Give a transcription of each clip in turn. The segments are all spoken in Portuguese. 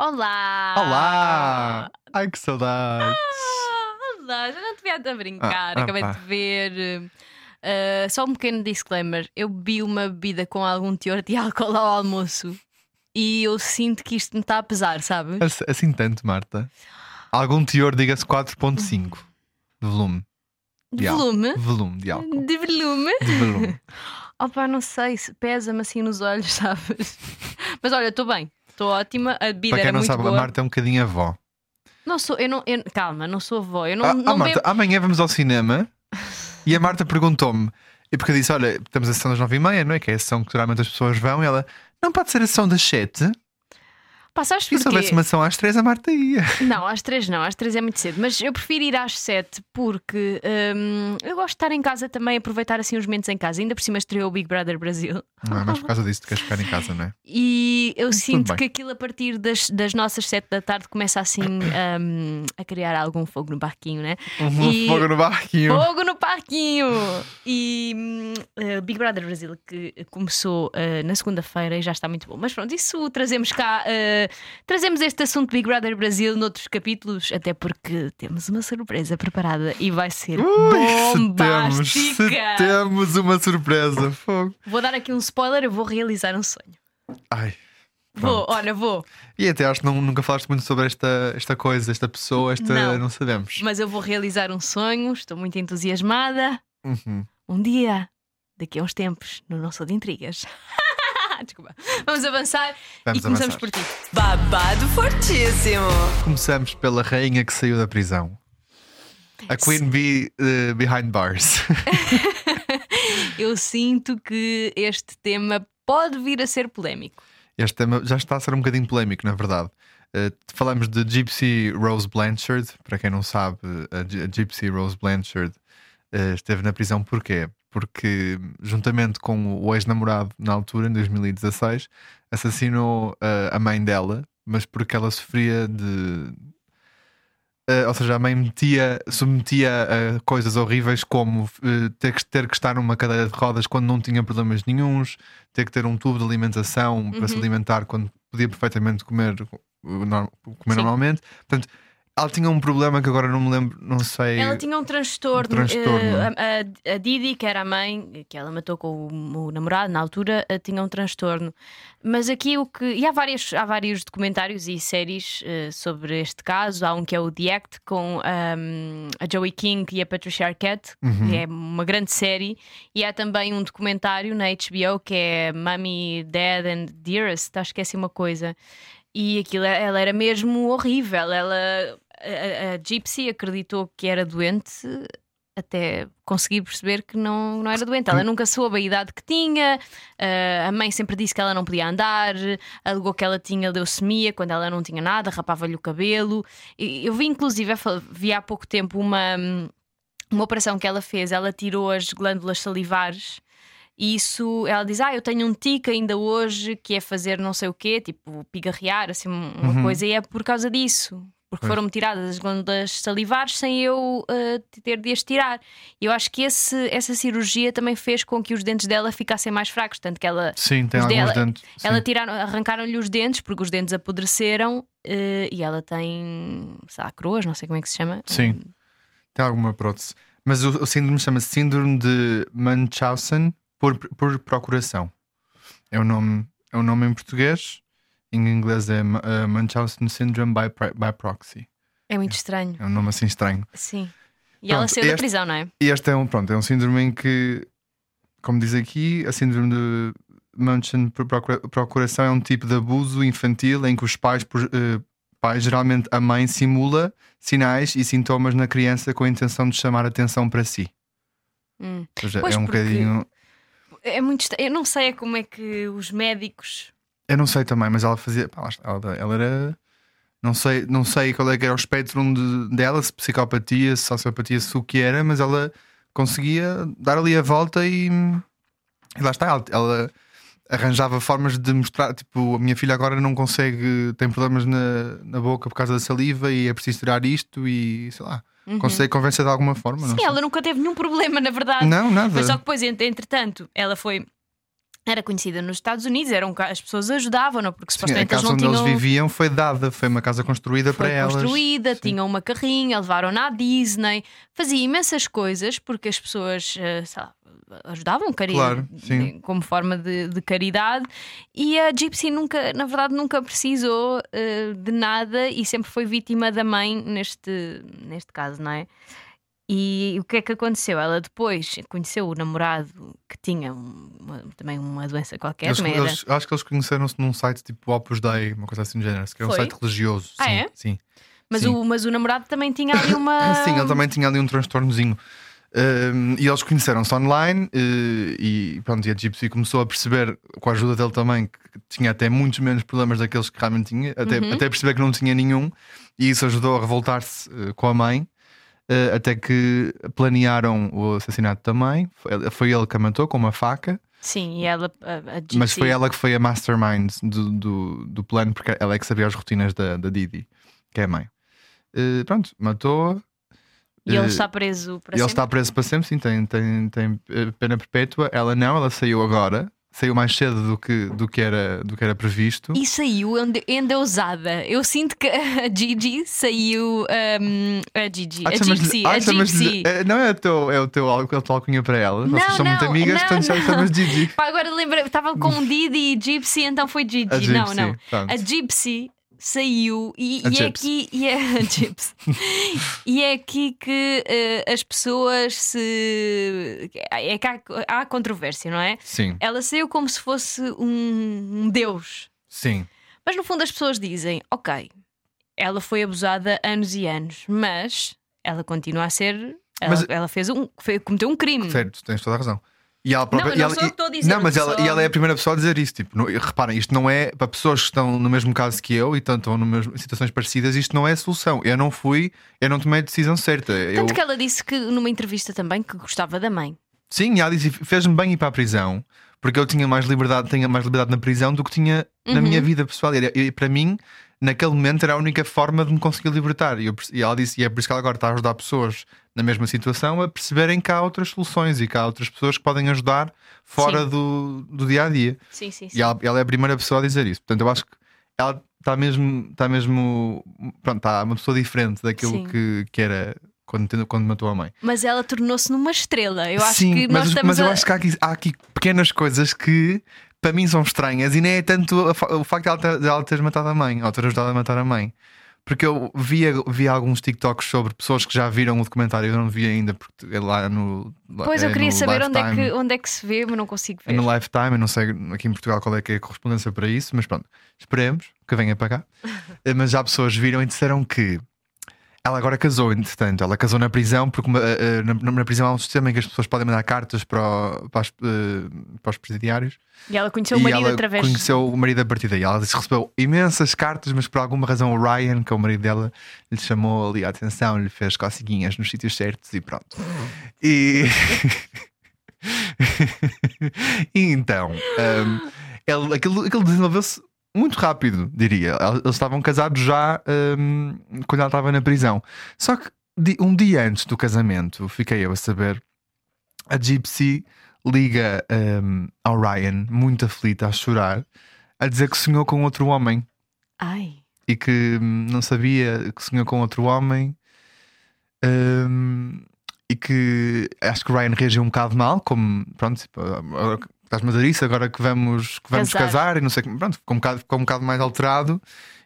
Olá! Olá! Ai que saudades! Ah, olá, já não te vi a brincar, Ah, ah, acabei pá. de ver. Uh, só um pequeno disclaimer: eu bebi uma bebida com algum teor de álcool ao almoço e eu sinto que isto me está a pesar, sabes? Assim, assim tanto, Marta. Algum teor, diga-se 4.5 de volume. De de? Volume de álcool. De volume? De volume. Opa, não sei, se pesa-me assim nos olhos, sabes? Mas olha, estou bem, estou ótima, a bebida Para quem não muito sabe, boa. a Marta é um bocadinho avó. Não sou, eu não, eu- calma, não sou avó, eu não, Ah, não ah, Marta, bebo. amanhã vamos ao cinema e a Marta perguntou-me. E porque eu disse: Olha, estamos a sessão das 9h30, não é? Que é a sessão que geralmente as pessoas vão. E ela: Não pode ser a sessão das 7? Sabes E se houvesse uma sessão às 3, a Marta ia. Não, às três não, às três é muito cedo, mas eu prefiro ir às sete porque hum, eu gosto de estar em casa também, aproveitar assim os momentos em casa. Ainda por cima estreou o Big Brother Brasil Não é mais por causa disso que queres ficar em casa, não é? e eu sinto bem. que aquilo a partir das, das nossas sete da tarde começa assim hum, a criar algum fogo no barquinho, né? Um E- fogo no barquinho. Fogo no parquinho! E hum, eh, Big Brother Brasil que começou eh, na segunda-feira e já está muito bom. Mas pronto, isso trazemos cá, trazemos este assunto Big Brother Brasil noutros capítulos, até porque temos uma surpresa preparada e vai ser Ui, se temos, bombástica. se temos uma surpresa. Fogo. Vou dar aqui um spoiler, eu vou realizar um sonho. Ai. Vou, Pronto. olha, vou, E até acho que não- nunca falaste muito sobre esta, esta coisa, esta pessoa, esta. Não. Não, sabemos. mas eu vou realizar um sonho, estou muito entusiasmada. Uhum. Um dia, daqui a uns tempos, no Não Sou de Intrigas. Desculpa. Vamos avançar Vamos e começamos avançar. por ti. Babado fortíssimo. Começamos pela rainha que saiu da prisão. A Queen Bee eh, Behind Bars. Eu sinto que este tema pode vir a ser polémico. Este tema já está a ser um bocadinho polémico, na verdade. Eh, falamos de Gypsy Rose Blanchard. Para quem não sabe, a, Gy- a Gypsy Rose Blanchard eh, esteve na prisão porquê? Porque, juntamente com o ex-namorado, na altura, em 2016, assassinou eh, a mãe dela, mas porque ela sofria de. eh, ou seja, a mãe metia, submetia a coisas horríveis como eh, ter, que, ter que estar numa cadeira de rodas quando não tinha problemas nenhuns, ter que ter um tubo de alimentação para se Uhum. alimentar quando podia perfeitamente comer, uh, comer Sim. normalmente. Portanto, ela tinha um problema que agora não me lembro, não sei. Ela tinha um transtorno. Um transtorno. eh, a, a- Didi, que era a mãe, que ela matou com o, o namorado na altura, eh, tinha um transtorno. Mas aqui o que. E há, várias, há vários documentários e séries eh, sobre este caso. Há um que é o The Act com ahm, a Joey King e a Patricia Arquette, Uhum. que é uma grande série. E há também um documentário na HBO que é Mommy, Dad and Dearest. Acho que é assim uma coisa. E aquilo, ela era mesmo horrível. Ela, a, a- Gypsy acreditou que era doente até conseguir perceber que não, não era doente. Ela nunca soube a idade que tinha, eh, a mãe sempre disse que ela não podia andar, alegou que ela tinha leucemia quando ela não tinha nada, rapava-lhe o cabelo. Eu vi, inclusive, vi há pouco tempo uma, uma operação que ela fez, ela tirou as glândulas salivares. E isso, ela diz: Ah, eu tenho um tique ainda hoje que é fazer não sei o quê, tipo pigarrear, assim, uma Uhum. coisa, e é por causa disso. Porque foram-me tiradas as glândulas salivares sem eu eh, ter de as tirar. Eu acho que esse, essa cirurgia também fez com que os dentes dela ficassem mais fracos. Tanto que ela, Sim, tem alguns dela- dentes. ela sim. tiraram, arrancaram-lhe os dentes porque os dentes apodreceram eh, e ela tem, sei lá, coroas, não sei como é que se chama. Sim. Tem alguma prótese. Mas o, o síndrome chama-se Síndrome de Munchausen por, por procuração. É o nome, é o nome em português. Em inglês é uh, Munchausen Syndrome by, by Proxy. É muito estranho. É um nome assim estranho. Sim. E ela Pronto, saiu da este- prisão, não é? E este é um, pronto, é um síndrome em que, como diz aqui, a síndrome de Munchausen por procura- procuração é um tipo de abuso infantil em que os pais, por- eh, pais, geralmente a mãe, simula sinais e sintomas na criança com a intenção de chamar atenção para si. Hum. Ou seja, Pois, é um bocadinho. É muito Eu não sei como é que os médicos. Eu não sei também, mas ela fazia. pá, ela, ela era. Não sei, não sei qual é que era o espectro de- dela, se psicopatia, se sociopatia, se o que era, mas ela conseguia dar ali a volta e, e lá está. Ela, ela arranjava formas de mostrar. Tipo, a minha filha agora não consegue, tem problemas na, na boca por causa da saliva e é preciso tirar isto e sei lá. Consegue convencer de alguma forma. não Sim, ela nunca teve nenhum problema, na verdade. Não, nada. Mas só que depois, ent- entretanto, ela foi. Era conhecida nos Estados Unidos, eram, as pessoas ajudavam-no, porque Sim, a supostamente eles casa não onde tinham. eles viviam foi dada, foi uma casa construída foi para elas. construída, tinham uma carrinha, levaram-na à Disney, fazia imensas coisas porque as pessoas eh, lá, ajudavam cari- Claro, sim. como forma de, de caridade e a Gypsy nunca, na verdade, nunca precisou eh, de nada e sempre foi vítima da mãe neste, neste caso, não é? E o que é que aconteceu? Ela depois conheceu o namorado que tinha um- uma- também uma doença qualquer, Eles, eles- acho que eles conheceram-se num site tipo Opus Dei, uma coisa assim do género, que era um site religioso. Ah, sim, é? sim. mas, sim. o, mas o namorado também tinha ali uma. Sim, ele também tinha ali um transtornozinho. Um, e eles conheceram-se online eh, e pronto, e a Gypsy começou a perceber, com a ajuda dele também, que tinha até muitos menos problemas daqueles que realmente tinha, até, Uhum. até perceber que não tinha nenhum, e isso ajudou a revoltar-se eh, com a mãe. Eh, até que planearam o assassinato também. Foi, foi ele que a matou com uma faca, Sim, e ela. A, a mas foi ela que foi a mastermind do, do, do plano, porque ela é que sabia as rotinas da, da Didi, que é a mãe. Eh, pronto, matou-a. E ele eh, está preso para E ele sempre. está preso para sempre, sim, tem, tem, tem pena perpétua. Ela não, ela saiu agora, saiu mais cedo do que, do que, era, do que era previsto. E saiu ende- endeusada. Eu sinto que a Gigi saiu. um, a Gigi. Ah, a Gypsy. ah, a Gypsy. eh, não é o teu, é o teu, alcunha para ela. Não, Vocês são muito não, amigas, não, portanto não. chamas Gigi. Pá, agora lembra, estava com Didi e Gypsy, então foi Gigi. Gypsy, não, não. pronto. A Gypsy saiu e, e é aqui e é e é aqui que eh, as pessoas se é que há, há controvérsia, não é? Sim, Ela saiu como se fosse um, um deus. sim. Mas no fundo as pessoas dizem: ok, ela foi abusada anos e anos, mas ela continua a ser. Ela, Mas- ela fez um, cometeu um crime. Certo, tens toda a razão. E ela própria, Não, não ela, sou eu que estou a dizer, Não, mas eu ela, e ela é a primeira pessoa a dizer isso. Tipo, não- reparem, isto não é para pessoas que estão no mesmo caso que eu e estão numa situações parecidas, isto não é a solução. Eu não fui, eu não tomei a decisão certa. Eu, Tanto que ela disse que numa entrevista também que gostava da mãe. Sim, ela disse, fez-me bem ir para a prisão, porque eu tinha mais liberdade, tinha mais liberdade na prisão do que tinha na Uhum. minha vida pessoal. E, e para mim, naquele momento, era a única forma de me conseguir libertar. E, eu e ela disse, e é por isso que ela agora está a ajudar pessoas na mesma situação a perceberem que há outras soluções e que há outras pessoas que podem ajudar fora Sim. do, do dia a dia. Sim, sim, E ela, ela é a primeira pessoa a dizer isso. Portanto, eu acho que ela está mesmo, está mesmo, pronto, está uma pessoa diferente daquilo Sim. que, que era quando, quando matou a mãe. Mas ela tornou-se numa estrela. Eu acho Sim, que mas, nós estamos mas eu a... acho que há aqui, há aqui pequenas coisas que para mim são estranhas e nem é tanto a o facto de ela, ter, de ela ter matado a mãe ou ter ajudado a matar a mãe. Porque eu via, via alguns TikToks sobre pessoas que já viram o documentário, eu não vi ainda, porque é lá no. Pois eu é queria no saber onde é, que, onde é que se vê, mas não consigo É ver. no Lifetime, eu não sei aqui em Portugal qual é que é a correspondência para isso, mas pronto, esperemos que venha para cá. Eh, mas já pessoas viram e disseram que ela agora casou, entretanto, ela casou na prisão, porque uma- eh, eh, na, na prisão há um sistema em que as pessoas podem mandar cartas para, o- para, as, eh, para os presidiários. E ela conheceu o e marido ela através conheceu o marido a partir daí. Ela disse que recebeu imensas cartas, mas por alguma razão o Ryan, que é o marido dela, lhe chamou ali a atenção, lhe fez coceguinhas nos sítios certos e pronto. E, e então, um, ele- aquilo, aquilo desenvolveu-se muito rápido, diria. El- Eles estavam casados já um, quando ela estava na prisão. Só que um dia antes do casamento, fiquei eu a saber, a Gypsy liga um, ao Ryan, muito aflita, a chorar, a dizer que sonhou com outro homem Ai, e que hum, não sabia que sonhou com outro homem. hum, e que acho que o Ryan reagiu um bocado mal, como pronto, tipo, estás-me a dizer isso, agora que vamos, que vamos Casar. casar e não sei pronto, ficou um bocado, ficou um bocado mais alterado.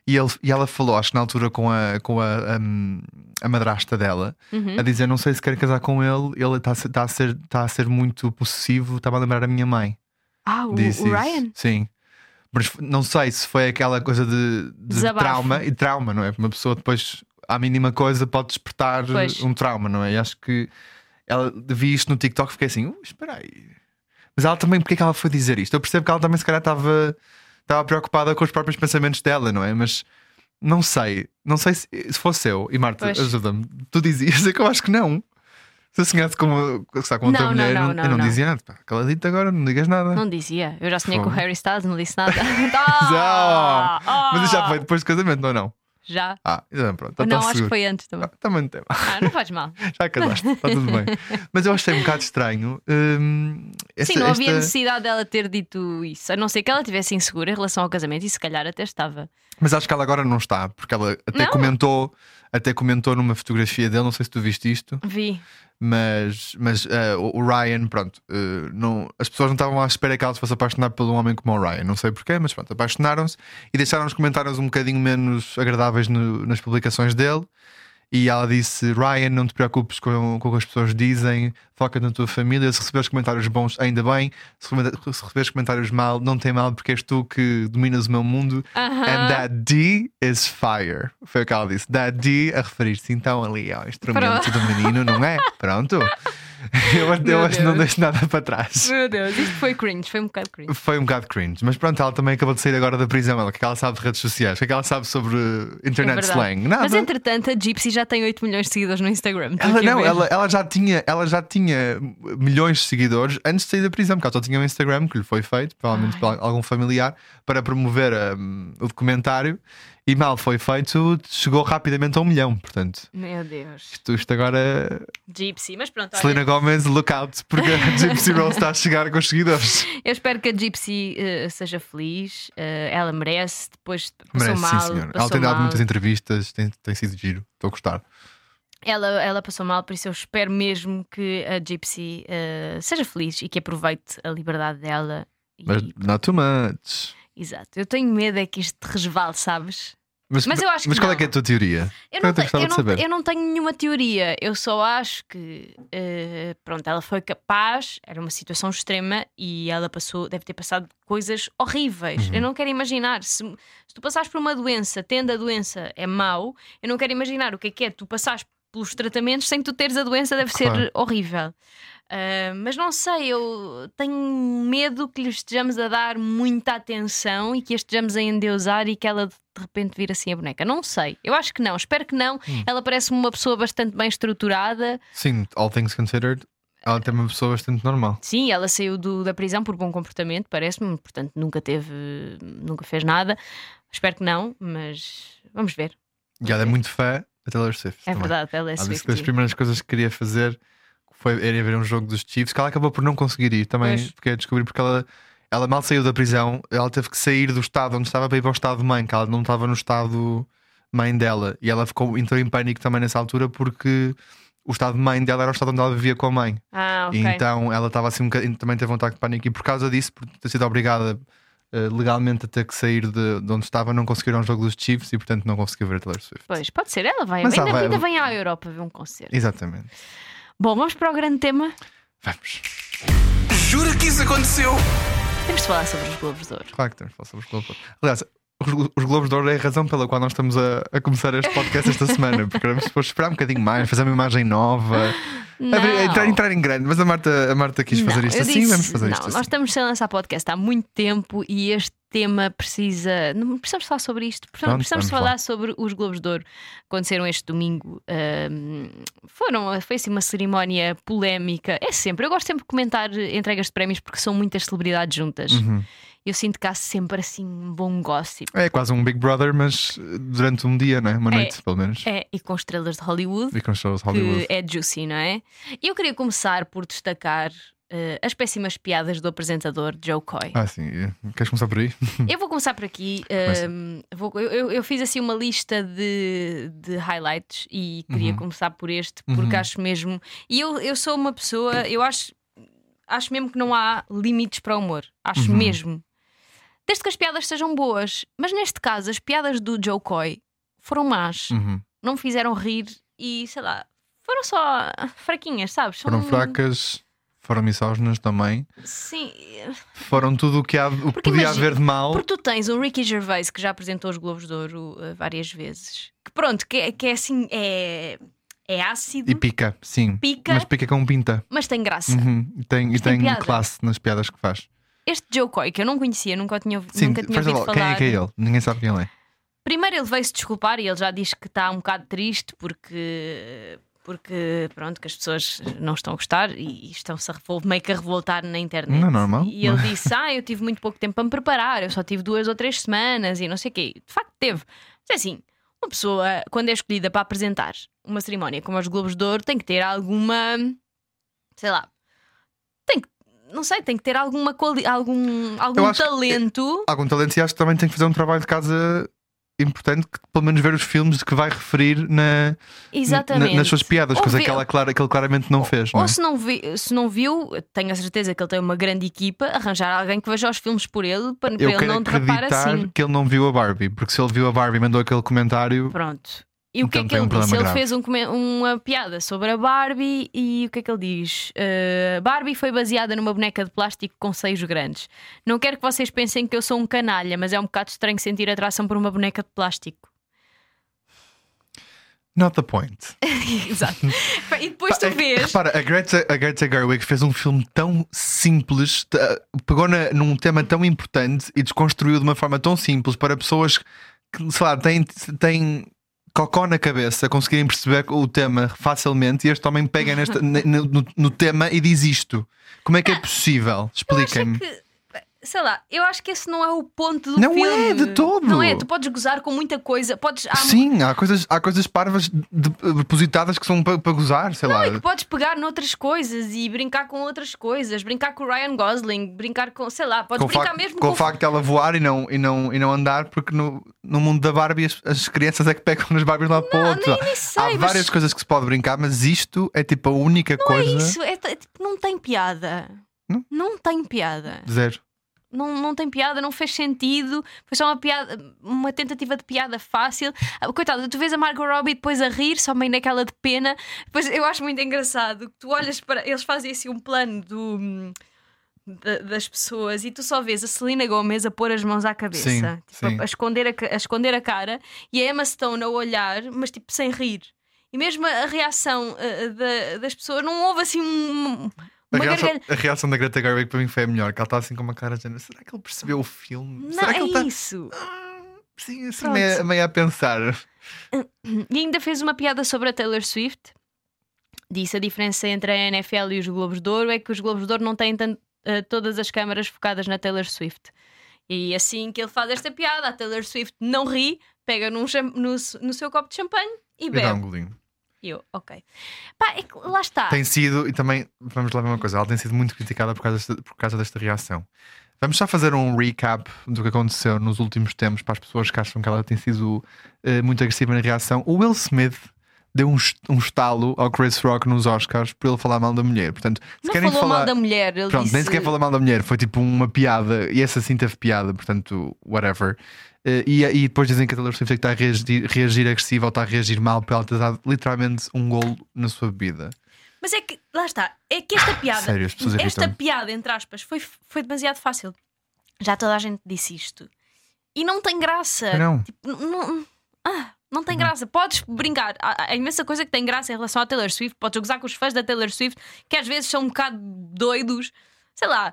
E, ele, e ela falou, acho que na altura com a, com a, hum, a madrasta dela, Uhum. a dizer: Não sei se quero casar com ele, ele está a ser, tá a ser, tá a ser muito possessivo, estava a lembrar a minha mãe. Ah, o, Disse o isso. Ryan? Sim. Mas não sei se foi aquela coisa de, de trauma e trauma, não é? Uma pessoa depois, à mínima coisa, pode despertar Pois. um trauma, não é? E acho que ela vi isto no TikTok e fiquei assim: uh, espera aí. Mas ela também, porque é que ela foi dizer isto? Eu percebo que ela também, se calhar, estava estava preocupada com os próprios pensamentos dela, não é? Mas não sei, não sei se, se fosse eu, e Marta, ajuda-me, tu dizias, é que eu acho que não. Se eu sonhasse com, está com outra Não, mulher, não, eu não, eu não, dizia nada. Pá, Caladito agora, não digas nada. Não dizia. Eu já sonhei com o. Harry Styles, não disse nada. Ah, Ah, Mas isso já ah. foi depois do casamento, não é? Não? Já? Ah, então pronto. Então não, acho que seguro. foi antes também. Ah, Também não tem mal. Ah, não faz mal. Já casaste, está tudo bem. Mas eu achei um bocado estranho. hum, esta, Sim, não havia esta- necessidade dela ter dito isso, a não ser que ela estivesse insegura em relação ao casamento e se calhar até estava. Mas acho que ela agora não está, porque ela até Não? comentou, até comentou numa fotografia dele, não sei se tu viste isto, Vi. mas, mas eh, o Ryan, pronto, eh, não, as pessoas não estavam à espera que ela se fosse apaixonar por um homem como o Ryan, não sei porquê, mas pronto, apaixonaram-se e deixaram os comentários um bocadinho menos agradáveis no- nas publicações dele. E ela disse: Ryan, não te preocupes com, com o que as pessoas dizem, foca na tua família. Se receberes comentários bons, ainda bem. Se receber- se receberes comentários mal, não tem mal, porque és tu que dominas o meu mundo. Aham. And that D is fire. Foi o que ela disse. That D a referir-se então ali ao instrumento do menino, não é? Pronto. Eu, Meu acho que não Deus. deixo nada para trás. Meu Deus, isto foi cringe, foi um bocado cringe. Foi um bocado cringe, mas pronto, ela também acabou de sair agora da prisão. Ela, o que é que ela sabe de redes sociais? O que é que ela sabe sobre internet É slang? Nada. Mas entretanto, a Gypsy já tem 8 milhões de seguidores no Instagram. Ela não, ela, ela, já tinha, ela já tinha milhões de seguidores antes de sair da prisão, porque ela só tinha um Instagram que lhe foi feito, provavelmente Ai. por algum familiar, para promover um, o documentário. E mal foi feito, chegou rapidamente a um milhão. Portanto, Meu Deus. isto, isto agora. Gypsy, mas pronto, olha, Selena Gomez, look out, porque a Gypsy Rose está a chegar com os seguidores. eu espero que a Gypsy eh, seja feliz. eh, ela merece. Depois passou Merece, mal. sim, senhor. Ela passou tem dado mal. muitas entrevistas, tem, tem sido giro. Estou a gostar. Ela, ela passou mal, por isso eu espero mesmo que a Gypsy eh, seja feliz e que aproveite a liberdade dela. E- Mas not too much. Exato. Eu tenho medo é que isto resvale, sabes? Mas, Mas eu acho que mas qual é que é a tua teoria? Eu Eu não, te- eu, não, eu não tenho nenhuma teoria, eu só acho que eh, pronto, ela foi capaz, era uma situação extrema e ela passou, deve ter passado coisas horríveis. Uhum. Eu não quero imaginar se, se tu passares por uma doença, tendo a doença é mau, eu não quero imaginar o que é que é tu passares pelos tratamentos sem tu teres a doença, deve Claro. ser horrível. Ah, mas não sei, eu tenho medo que lhe estejamos a dar muita atenção e que a estejamos a endeusar e que ela de repente vir assim a boneca. Não sei, eu acho que não, espero que não. Hum. Ela parece uma pessoa bastante bem estruturada. Sim, all things considered, ela tem uma pessoa bastante normal. Sim, ela saiu do- da prisão por bom comportamento, parece-me, portanto nunca teve, nunca fez nada. Espero que não, mas vamos ver. E ela é muito fã da Taylor Swift. É também. verdade, ela é Ela disse que das Swiftie. primeiras coisas que queria fazer foi ir ver um jogo dos Chiefs, que ela acabou por não conseguir ir também, Pois. fiquei a descobrir porque ela, ela mal saiu da prisão, ela teve que sair do estado onde estava para ir para o estado de mãe, que ela não estava no estado mãe dela. E ela ficou, entrou em pânico também nessa altura porque o estado de mãe dela era o estado onde ela vivia com a mãe. Ah, ok. E então ela estava assim um bocadinho, também teve um ataque de pânico e por causa disso, por ter sido obrigada eh, legalmente a ter que sair de, de onde estava, não conseguiram o jogo dos Chiefs e portanto não conseguiu ver a Taylor Swift. Pois, pode ser, ela vai. Mas ainda, ela vai- ainda vem à Europa ver um concerto. Exatamente. Bom, vamos para o grande tema. Vamos. Jura que isso aconteceu? Temos de falar sobre os Globos de Ouro. Claro que temos que falar sobre os Globos de Ouro. Aliás, os, os Globos de Ouro é a razão pela qual nós estamos a, a começar este podcast esta semana, porque vamos depois esperar um bocadinho mais, fazer uma imagem nova, abrir- entrar, entrar em grande. Mas a Marta, a Marta quis fazer Não, isto assim, disse- vamos fazer não, isto Nós assim. estamos sem lançar podcast há muito tempo e este tema precisa. Não precisamos falar sobre isto. Precisamos, Pronto, precisamos vamos falar sobre os Globos de Ouro. Aconteceram este domingo. ahm, foram, foi assim uma cerimónia polémica. É sempre. Eu gosto sempre de comentar entregas de prémios porque são muitas celebridades juntas. Uhum. Eu sinto que há sempre assim um bom gossip. É quase um Big Brother, mas durante um dia, não é? Uma noite, pelo menos. É, e com estrelas de Hollywood. E com shows Hollywood. que é juicy, não é? Eu queria começar por destacar eh, as péssimas piadas do apresentador Joe Coy. Ah, sim. Queres começar por aí? Eu vou começar por aqui. Ehm, vou- eu, eu- fiz assim uma lista de, de highlights e queria Uhum. começar por este porque Uhum. acho mesmo. E eu, eu sou uma pessoa, eu acho, acho mesmo que não há limites para o humor. Acho Uhum. mesmo. Desde que as piadas sejam boas. Mas neste caso, as piadas do Joe Coy foram más. Uhum. Não me fizeram rir e sei lá. Foram só fraquinhas, sabes? São- Foram fracas, foram misóginas também. Sim, Foram tudo o que, há, o que podia haver de mal. Porque tu tens um Ricky Gervais que já apresentou os Globos de Ouro uh, várias vezes. Que pronto, que, é- que é assim, é, é ácido, E pica, sim. pica, Mas mas, pica com pinta. tem graça. Uhum. E tem, e Mas tem tem classe nas piadas que faz. Este Joe Coy, que eu não conhecia, nunca, o tinha, Sim, nunca tinha ouvido all, quem falar. é que é ele? Ninguém sabe quem ele é. Primeiro ele veio se desculpar e ele já diz que está um bocado triste porque. Porque, pronto, que as pessoas não estão a gostar e estão-se meio que a revoltar na internet. Não é normal. E ele disse: Ah, eu tive muito pouco tempo para me preparar, eu só tive duas ou três semanas e não sei o quê. De facto, teve. Mas é assim, uma pessoa, quando é escolhida para apresentar uma cerimónia como os Globos de Ouro, tem que ter alguma. sei lá. Tem que. Não sei, tem que ter alguma quali algum, algum que- talento. Algum talento e acho que também tem que fazer um trabalho de casa importante, que pelo menos ver os filmes de que vai referir na, na- nas suas piadas, Ou coisa ver- que, ela, que ele claramente não fez. Não é? Ou se não, vi, se não viu, tenho a certeza que ele tem uma grande equipa, arranjar alguém que veja os filmes por ele para, para Eu ele não derrapar assim. que ele não viu a Barbie, porque se ele viu a Barbie e mandou aquele comentário, Pronto. E o que Então é que ele um disse? Ele grave. fez um uma piada sobre a Barbie e o que é que ele diz? Uh, Barbie foi baseada numa boneca de plástico com seios grandes. Não quero que vocês pensem que eu sou um canalha, mas é um bocado estranho sentir atração por uma boneca de plástico. not the point. Exato. e depois tu é que, vês. Repara, a Greta, a Greta Gerwig fez um filme tão simples, t- pegou na- num tema tão importante e desconstruiu de uma forma tão simples para pessoas que, sei lá, têm, têm cocó na cabeça, conseguirem perceber o tema facilmente e este homem pega nesta- no, no- no tema e diz isto. Como é que é possível? Eu acho Expliquem-me. Sei lá, eu acho que esse não é o ponto do Não filme. é de todo. Não é, tu podes gozar com muita coisa, podes. há- Sim, há coisas, há coisas parvas de- depositadas que são para, gozar, sei lá. E que podes pegar noutras coisas e brincar com outras coisas, brincar com o Ryan Gosling, brincar com, sei lá, podes com brincar facto, mesmo com com, o facto de ela voar e não, e não, e não andar, porque no, no mundo da Barbie as, as crianças é que pegam nas Barbies lá para outro. nem- nem sei, Há mas- várias coisas que se pode brincar, mas isto é tipo a única É coisa. isso, é, é tipo, não tem piada. Não? Não tem piada. Zero. Não, não tem piada, não fez sentido. Foi só uma piada, uma tentativa de piada fácil. Ah, Coitada, tu vês a Margot Robbie depois a rir, só meio naquela de pena. Depois eu acho muito engraçado que tu olhas para. Eles fazem assim um plano do. da- das pessoas e tu só vês a Selena Gomez a pôr as mãos à cabeça, Sim, tipo, sim. A, a esconder a, a esconder a cara e a Emma Stone a olhar, mas tipo sem rir. E mesmo a reação da- das pessoas, não houve assim um, A reação, a reação da Greta Gerwig para mim foi a melhor, que ela está assim com uma cara de Será que ele percebeu o filme? Não, Será que é ele está isso. sim, assim, meio, meio a pensar? E ainda fez uma piada sobre a Taylor Swift. Disse a diferença entre a NFL e os Globos de Ouro é que os Globos de Ouro não têm tan- eh, todas as câmaras focadas na Taylor Swift. E assim que ele faz esta piada, a Taylor Swift não ri, pega num no, no seu copo de champanhe e E dá um bebe. golinho. E eu, ok. Pá, é que lá está. Tem sido, e também vamos lá ver uma coisa, ela tem sido muito criticada por causa desta, por causa desta reação. Vamos só fazer um recap do que aconteceu nos últimos tempos para as pessoas que acham que ela tem sido eh, muito agressiva na reação. O Will Smith deu um, um estalo ao Chris Rock nos Oscars por ele falar mal da mulher. Portanto, se não querem falou falar. mal da mulher, ele Pronto, disse. nem sequer falar mal da mulher, foi tipo uma piada e essa sim teve piada, portanto, whatever. Eh, e, e depois dizem que a Taylor Swift é que está a reagir, reagir agressiva ou está a reagir mal por ela ter dado literalmente um golo na sua bebida. Mas é que, lá está, é que esta piada, sério, esta piada, entre aspas, foi, foi demasiado fácil. Já toda a gente disse isto. E não tem graça. Não. Tipo, não, não- ah, não tem graça. Podes brincar. Há, há imensa coisa que tem graça em relação à Taylor Swift. Podes gozar com os fãs da Taylor Swift, que às vezes são um bocado doidos. Sei lá,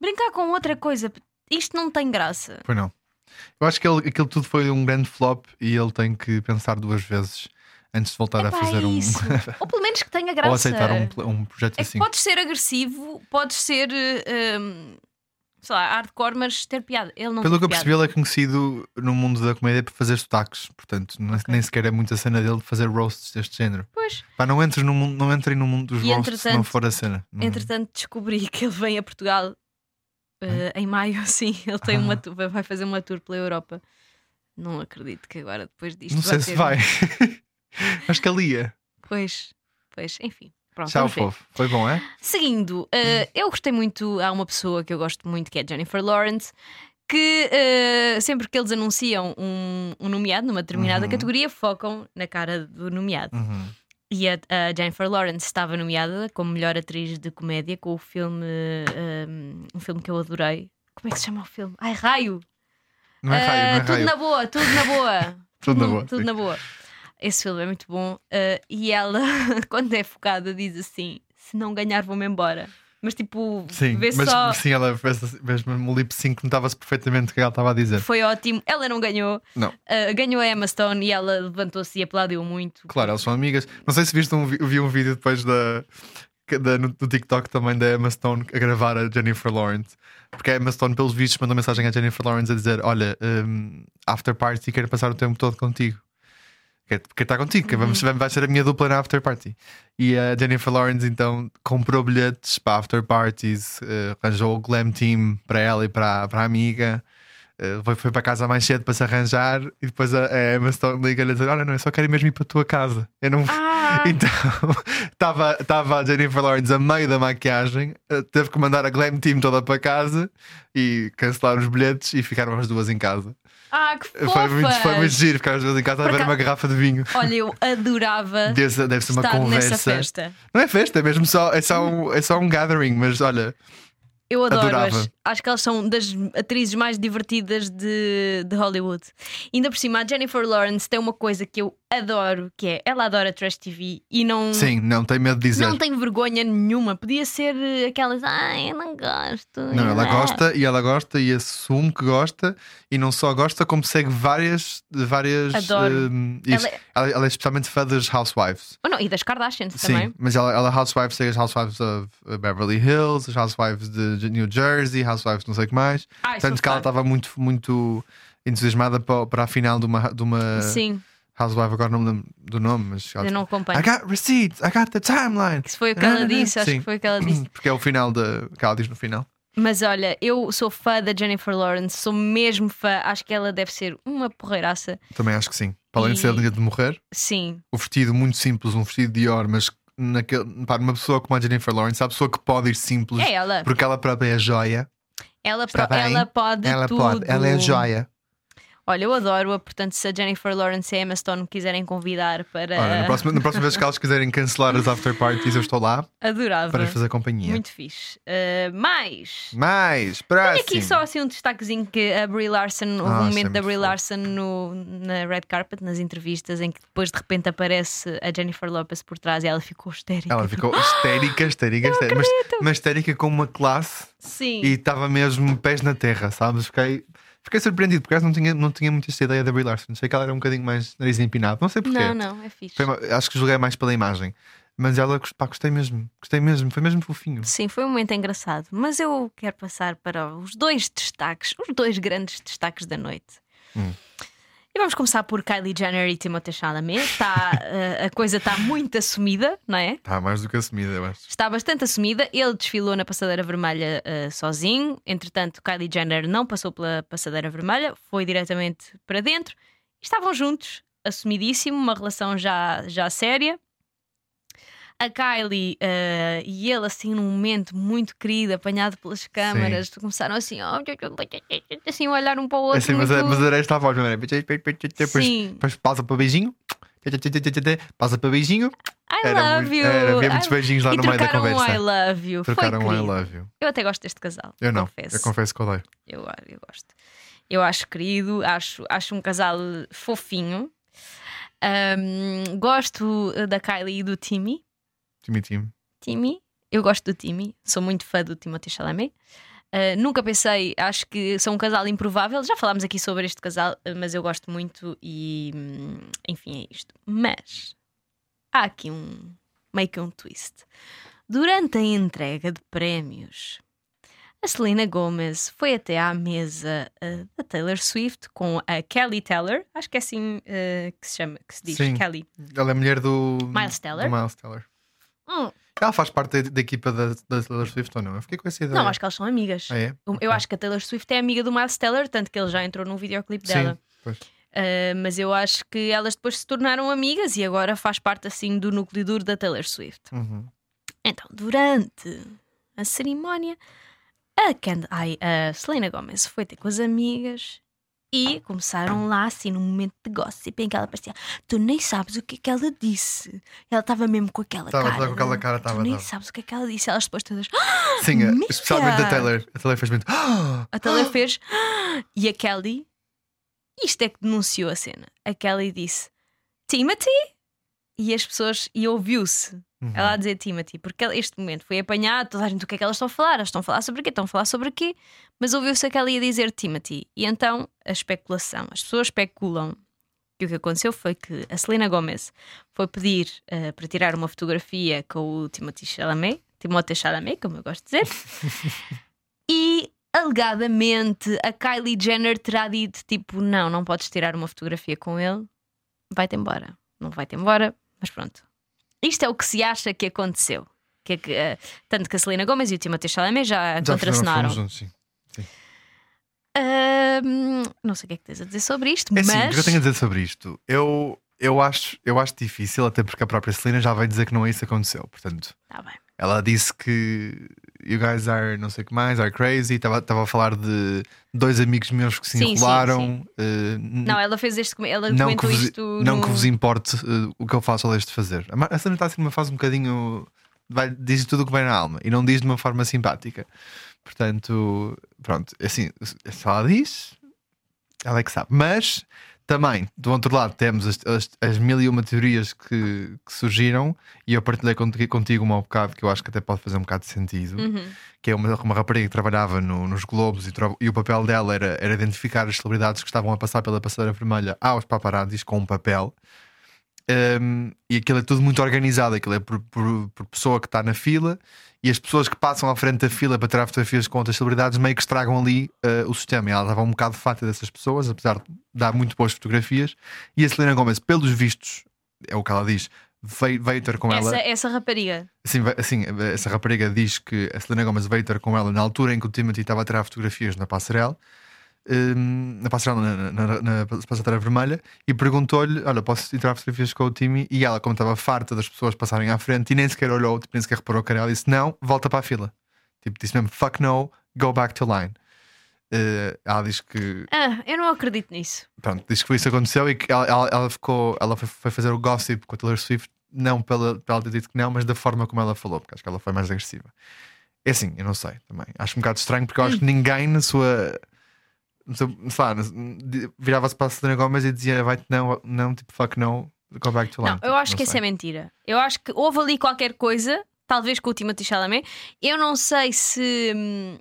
brincar com outra coisa. Isto não tem graça. Foi não. Eu acho que ele, aquilo tudo foi um grande flop e ele tem que pensar duas vezes antes de voltar a Epá, fazer é um. isso. Ou pelo menos que tenha graça. ou aceitar um, um projeto É assim. podes ser agressivo, podes ser. hum, sei lá, hardcore, mas ter piada. Ele não Pelo que eu percebi, ele é conhecido no mundo da comédia por fazer sotaques, portanto, não- nem sequer é muito a cena dele de fazer roasts deste género. Pois. Pá, não entres no mundo, não entrem no mundo dos E roasts se não for a cena. Entretanto, descobri que ele vem a Portugal eh, em maio, sim. Ele tem uma Ah. tour- vai- vai fazer uma tour pela Europa. Não acredito que agora, depois disto. Não sei se ter- vai. Acho que ali. Pois, pois, enfim. Pronto, Tchau, fofo. Foi bom, é? Seguindo, eh, eu gostei muito. Há uma pessoa que eu gosto muito que é Jennifer Lawrence. Que eh, sempre que eles anunciam um, um nomeado numa determinada Uhum. categoria, focam na cara do nomeado. Uhum. E a, a Jennifer Lawrence estava nomeada como melhor atriz de comédia com o filme, um, um filme que eu adorei. Como é que se chama o filme? Ai, Raio! Não é raio, não é Ah, tudo raio. na boa, tudo na boa. Tudo na boa, Tudo sim. na boa. Esse filme é muito bom. Ah, e ela, quando é focada, diz assim: se não ganhar, vou-me embora. Mas tipo, Sim, vê mas só. sim, ela fez mesmo o lip sync, notava-se perfeitamente o que ela estava a dizer. Foi ótimo. Ela não ganhou. Não. Ah, ganhou a Emma Stone e ela levantou-se e aplaudiu muito. Claro, elas são amigas. Não sei se viste um, vi um vídeo depois da, da- no, do TikTok também da Emma Stone a gravar a Jennifer Lawrence. Porque a Emma Stone, pelos vistos, mandou mensagem à Jennifer Lawrence a dizer: Olha, um, after party, quero passar o tempo todo contigo. Quer quer estar contigo, que vamos, vai ser a minha dupla na after party. E a Jennifer Lawrence então comprou bilhetes para after parties, eh, arranjou o glam team para ela e para, para a amiga. eh, foi, foi para casa mais cedo para se arranjar e depois a, a Emma Stone liga-lhe a dizer: Olha, não, eu só quero mesmo ir para a tua casa. Eu não, Ah, então, estava estava a Jennifer Lawrence a meio da maquiagem, eh, teve que mandar a Glam Team toda para casa e cancelar os bilhetes e ficaram as duas em casa. Ah que. Foi muito, foi muito giro ficar as duas em casa a acaso- uma garrafa de vinho. Olha, eu adorava Deve ser, uma estar nessa conversa. festa. Não é festa, é mesmo só, é só, um, é só um gathering, mas olha, Eu adoro-as. Acho que elas são das atrizes mais divertidas de, de Hollywood. Ainda por cima, a Jennifer Lawrence tem uma coisa que eu adoro, que é ela adora trash TV e não. sim, não tem medo de dizer. Não tem vergonha nenhuma. Podia ser eh, aquelas. Ai, eu não gosto. Não, ela Ah." gosta e ela gosta e assume que gosta e não só gosta, como segue várias. várias Adoro. hum, e Ela- ela, ela é especialmente fã das Housewives. Oh, não, e das Kardashians Sim, também. mas ela, ela Housewives segue as Housewives of Beverly Hills, as Housewives de New Jersey, Housewives não sei o que mais. Ai, Tanto que ela estava muito, muito entusiasmada para, para a final de uma, de uma Sim, Housewife, agora não me lembro do nome, mas eu não I acompanho. got receipts, I got the timeline. Isso foi o que ela disse, acho sim. que foi o que ela disse. Porque é o final de, que ela diz no final. Mas olha, eu sou fã da Jennifer Lawrence, sou mesmo fã. Acho que ela deve ser uma porreiraça. Também acho que sim. Para além de E- ser linda de morrer, Sim, o vestido muito simples, um vestido de Dior, mas naquele, pá, uma pessoa como a Jennifer Lawrence, a pessoa que pode ir simples, é ela. porque ela própria é joia. Ela, pro- ela pode ela tudo. pode, ela é joia. Olha, eu adoro-a, portanto, se a Jennifer Lawrence e a Emma Stone me quiserem convidar para. Olha, na, próxima, na próxima vez que elas quiserem cancelar as after parties, eu estou lá Adorava. para fazer companhia. Muito fixe. Uh, mais. Mais, próximo. aqui só assim um destaquezinho que a Brie Larson, houve Ah, um isso é momento da Brie fofo. Larson no, na red carpet, nas entrevistas, em que depois de repente aparece a Jennifer Lopez por trás e ela ficou histérica. Ela ficou histérica, histérica, histérica mas, mas histérica com uma classe Sim. e estava mesmo pés na terra, sabes? Fiquei, fiquei surpreendido porque não tinha, não tinha muito esta ideia da Brie Larson. Achei que ela era um bocadinho mais nariz empinado, não sei porquê. Não, não, é fixe. Foi acho que julguei mais pela imagem, mas ela, pá, gostei mesmo, gostei mesmo, foi mesmo fofinho. Sim, foi um momento engraçado. Mas eu quero passar para os dois destaques, os dois grandes destaques da noite. Hum. E vamos começar por Kylie Jenner e Timothée Chalamet. Tá, eh, a coisa está muito assumida, não é? Está mais do que assumida, eu acho. Está bastante assumida. Ele desfilou na passadeira vermelha eh, sozinho. Entretanto, Kylie Jenner não passou pela passadeira vermelha, foi diretamente para dentro. Estavam juntos, assumidíssimo, uma relação já, já séria. A Kylie eh, e ele, assim, num momento muito querido, apanhado pelas câmaras, começaram assim, ó, assim, a olhar um para o outro. Assim, muito- mas era esta a voz, não era? Depois, Sim. depois pausa para beijinho, pausa para beijinho. I Era love muito- you. era, havia muitos beijinhos lá e no meio da trocaram um conversa. I love you. Trocaram foi um I love you. Eu até gosto deste casal. Eu não, confesso. eu confesso que odeio. Eu, eu gosto. Eu acho querido, acho, acho um casal fofinho. Ahm, gosto eh, da Kylie e do Timmy. Timmy Tim. Timmy, eu gosto do Timmy, sou muito fã do Timothée Chalamet. Ah, nunca pensei, acho que são um casal improvável. Já falámos aqui sobre este casal, eh, mas eu gosto muito e hum, enfim, é isto. Mas há aqui um meio que um twist. Durante a entrega de prémios, a Selena Gomez foi até à mesa eh, da Taylor Swift com a Kelly Teller, acho que é assim eh, que se chama, que se diz, Sim. Kelly. Ela é mulher do Miles Teller? do Miles Teller. Hum, Ela faz parte da, da equipa da, da Taylor Swift ou não? Eu fiquei com essa ideia. não, acho que elas são amigas. Ah, é? Eu- Eu acho que a Taylor Swift é amiga do Miles Teller, tanto que ele já entrou num videoclipe dela. Sim, pois. Uh, mas eu acho que elas depois se tornaram amigas e agora faz parte assim do núcleo duro da Taylor Swift. Uhum. Então, durante a cerimónia, a, Cand a Selena Gomez foi ter com as amigas e começaram lá assim num momento de gossip em que ela parecia: Tu nem sabes o que é que ela disse. Ela estava mesmo com aquela Tava, cara. tava com aquela né? cara, Tu tava, nem tava. sabes o que é que ela disse. Elas depois todas. Sim, Mica! especialmente a Taylor. A Taylor fez muito. "Ah!" A Taylor fez e a Kelly, isto é que denunciou a cena. A Kelly disse Timothy e as pessoas, e ouviu-se Uhum. ela a dizer Timothy, porque este momento foi apanhado, toda a gente o que é que elas estão a falar? Elas estão a falar sobre quê? Estão a falar sobre quê? Mas ouviu-se a Kelly a dizer Timothy. E então a especulação, as pessoas especulam que o que aconteceu foi que a Selena Gomez foi pedir eh, para tirar uma fotografia com o Timothy Chalamet, Timothée Chalamet, como eu gosto de dizer, e alegadamente a Kylie Jenner terá dito tipo, não, não podes tirar uma fotografia com ele. vai-te embora. Não vai-te embora, mas pronto. Isto é o que se acha que aconteceu. Que, é que, eh, tanto que a Selena Gomez e o Timothée Chalamet já, Já contracenaram. juntos, sim. Ahm, não sei o que é que tens a dizer sobre isto, É mas. assim, o que eu tenho a dizer sobre isto? Eu, eu, acho, eu acho difícil, até porque a própria Celina já veio dizer que não é isso que aconteceu. Portanto, Tá bem. Ela disse que you guys are não sei o que mais, are crazy. Estava a falar de dois amigos meus que se Sim, sim, enrolaram. eh, n- Não, ela fez este. Ela não, que vos, isto. não no... que vos importe eh, o que eu faço ou deixo de fazer. A Ma- A Celina está assim numa fase um bocadinho. Vai, diz tudo o que vem na alma e não diz de uma forma simpática. Portanto, pronto, assim, se ela diz, ela é que sabe. Mas também, do outro lado, temos as, as, as mil e uma teorias que, que surgiram e eu partilhei contigo, uma um bocado que eu acho que até pode fazer um bocado de sentido. Uhum. Que é uma, uma rapariga que trabalhava no- nos Globos e, e o papel dela era, era identificar as celebridades que estavam a passar pela passadeira vermelha aos paparazzis com um papel. Um, e aquilo é tudo muito organizado, aquilo é por, por- por pessoa que está na fila e as pessoas que passam à frente da fila para tirar fotografias com outras celebridades meio que estragam ali uh, o sistema. E ela estava um bocado fata dessas pessoas, apesar de dar muito boas fotografias. E a Selena Gomez, pelos vistos, é o que ela diz, veio, veio ter com Essa, ela. essa rapariga. Vai- assim, essa rapariga diz que a Selena Gomez veio ter com ela na altura em que o Timothy estava a tirar fotografias na passarela, hum, na passarela, na, na, na passadeira vermelha, e perguntou-lhe: Olha, posso tirar fotografias com o Timmy? E ela, como estava farta das pessoas passarem à frente e nem sequer olhou, tipo, nem sequer reparou que era ela, disse: Não, volta para a fila. Tipo, disse mesmo: Fuck no, go back to line. Eh, ela diz que Ah, eu não acredito nisso. pronto, diz que foi isso que aconteceu e que ela, ela, ela ficou, ela foi, foi fazer o gossip com a Taylor Swift, não pela, pela ter dito que não, mas da forma como ela falou, porque acho que ela foi mais agressiva. É assim, eu não sei também. Acho um bocado estranho porque eu acho que ninguém na sua. Sei lá, virava-se para a Selena Gomez e dizia vai-te não, não, tipo fuck no, go back to line. Não, eu acho que isso é mentira. Eu acho que houve ali qualquer coisa, talvez com o Timothy Chalamet. Eu não sei se. hum,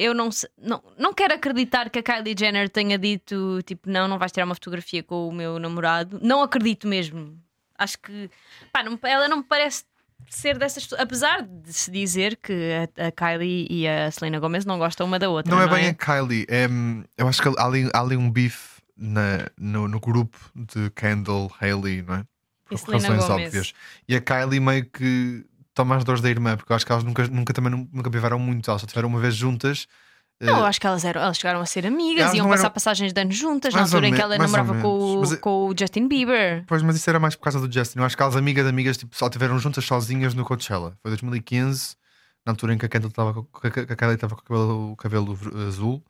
Eu não, sei- não, não quero acreditar que a Kylie Jenner tenha dito tipo, não, não vais tirar uma fotografia com o meu namorado. Não acredito mesmo. Acho que pá, não- ela não me parece ser dessas pessoas. Apesar de se dizer que a, a Kylie e a Selena Gomez não gostam uma da outra. Não Não, é bem a Kylie, é, eu acho que há ali, há ali um beef na, no, no grupo de Kendall, Hailey, não é? E Por Selena razões óbvias. E a Kylie meio que toma as dores da irmã, porque eu acho que elas nunca, nunca também nu- nunca viveram muito, elas só tiveram uma vez juntas. Não, eu eh, acho que elas, eram, elas chegaram a ser amigas, iam passar eram- passagens de anos juntas, na Mais ou altura em que ela namorava com, o- é- com o Justin Bieber. Pois, mas isso era mais por causa do Justin. Eu acho que elas amigas, amigas, tipo, só tiveram juntas sozinhas no Coachella. Foi 2015, na altura em que a Kendall estava com, que a- Kylie estava com o cabelo, o cabelo ver- azul.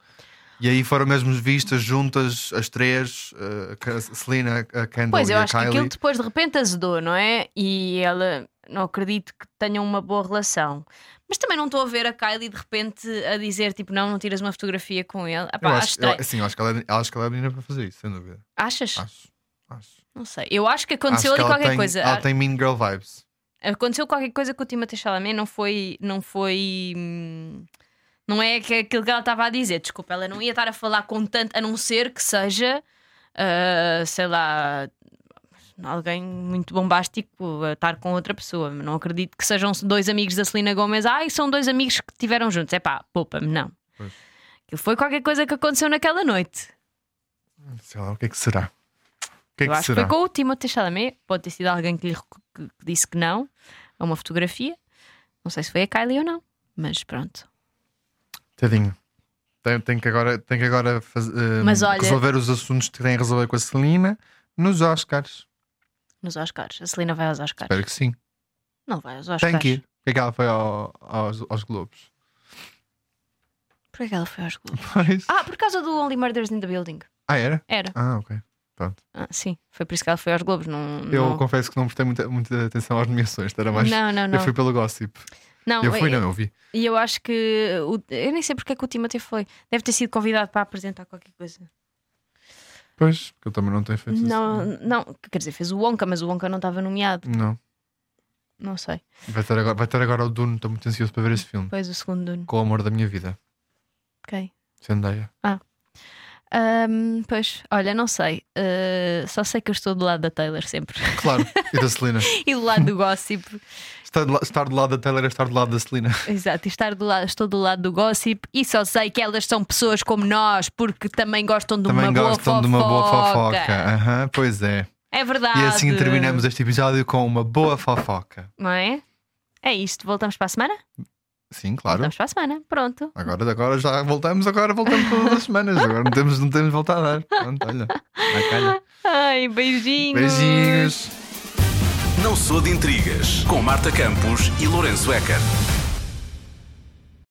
E aí foram mesmo vistas juntas as três, eh, a Selena, a Kendall Pois, e eu a acho que Kylie. aquilo depois de repente azedou, não é? E ela não acredito que tenham uma boa relação. Mas também não estou a ver a Kylie de repente a dizer tipo, não, não tiras uma fotografia com ele. Epá, Eu acho acho, eu, eu acho que ela, é- acho que ela é a menina para fazer isso, sem dúvida. Achas? Acho. acho. Não sei. Eu acho que aconteceu Acho que ali ela qualquer tem, coisa. Ela tem Mean Girl vibes. Aconteceu qualquer coisa com o Timothée Chalamet, não foi. Não foi. hum, Não é que- aquilo que ela estava a dizer. Desculpa, ela não ia estar a falar com tanto, a não ser que seja, ah, sei lá, alguém muito bombástico a estar com outra pessoa. Não acredito que sejam dois amigos da Selena Gomez. Ai, são dois amigos que estiveram juntos. É pá, poupa-me, não. Pois. Aquilo foi qualquer coisa que aconteceu naquela noite. Sei lá, o que é que será? O que é Eu que acho que será? foi com o Timothée Chalamet. Pode ter sido alguém que lhe que que disse que não a uma fotografia. Não sei se foi a Kylie ou não, mas pronto. Tadinho. Tem, tem que agora, tem que agora faz- Mas olha- resolver os assuntos que tem a resolver com a Celina nos Oscars. Nos Oscars. A Celina vai aos Oscars. Espero que sim. Não vai aos Oscars. Tem que ir. Porque é que ela foi ao- aos, aos Globos? Por que ela foi aos Globos? Pois. Ah, por causa do Only Murders in the Building. Ah, era? Era. Ah, ok. Pronto. Ah, sim, foi por isso que ela foi aos Globos. Não, Eu não... confesso que não prestei muita, muita atenção às nomeações. Era mais. não, não, não. Eu fui pelo gossip. Não, eu fui, é- não, eu vi. E eu acho que. Eu nem sei porque é que o Timothy foi. Deve ter sido convidado para apresentar qualquer coisa. Pois, porque eu também não tenho feito Não, isso. não, quer dizer, fez o Wonka, mas o Wonka não estava nomeado. Não. Não sei. Vai ter agora, vai ter agora o Dune. Estou muito ansioso para ver esse filme. Depois o segundo Dune. Com o amor da minha vida. Ok. Zendaya. Ahm, pois, olha, não sei. Ah, só sei que eu estou do lado da Taylor sempre. Claro. E da Celina. e do lado do gossip. Estar do, estar do lado da Taylor é estar do lado da Celina. Exato, e estar do lado, estou do lado do gossip e só sei que elas são pessoas como nós porque também gostam de Também uma boa gostam fofoca. de uma boa fofoca. Aham, pois é. É verdade. E assim terminamos este episódio com uma boa fofoca. Não é? É isto. Voltamos para a semana? Sim, claro. Voltamos para a semana. Pronto. Agora, agora já voltamos, agora voltamos todas as semanas. Agora não temos, não temos de voltar a dar. Pronto, olha. Ai, beijinhos. Beijinhos. Não sou de intrigas com Marta Campos e Lourenço Ecker.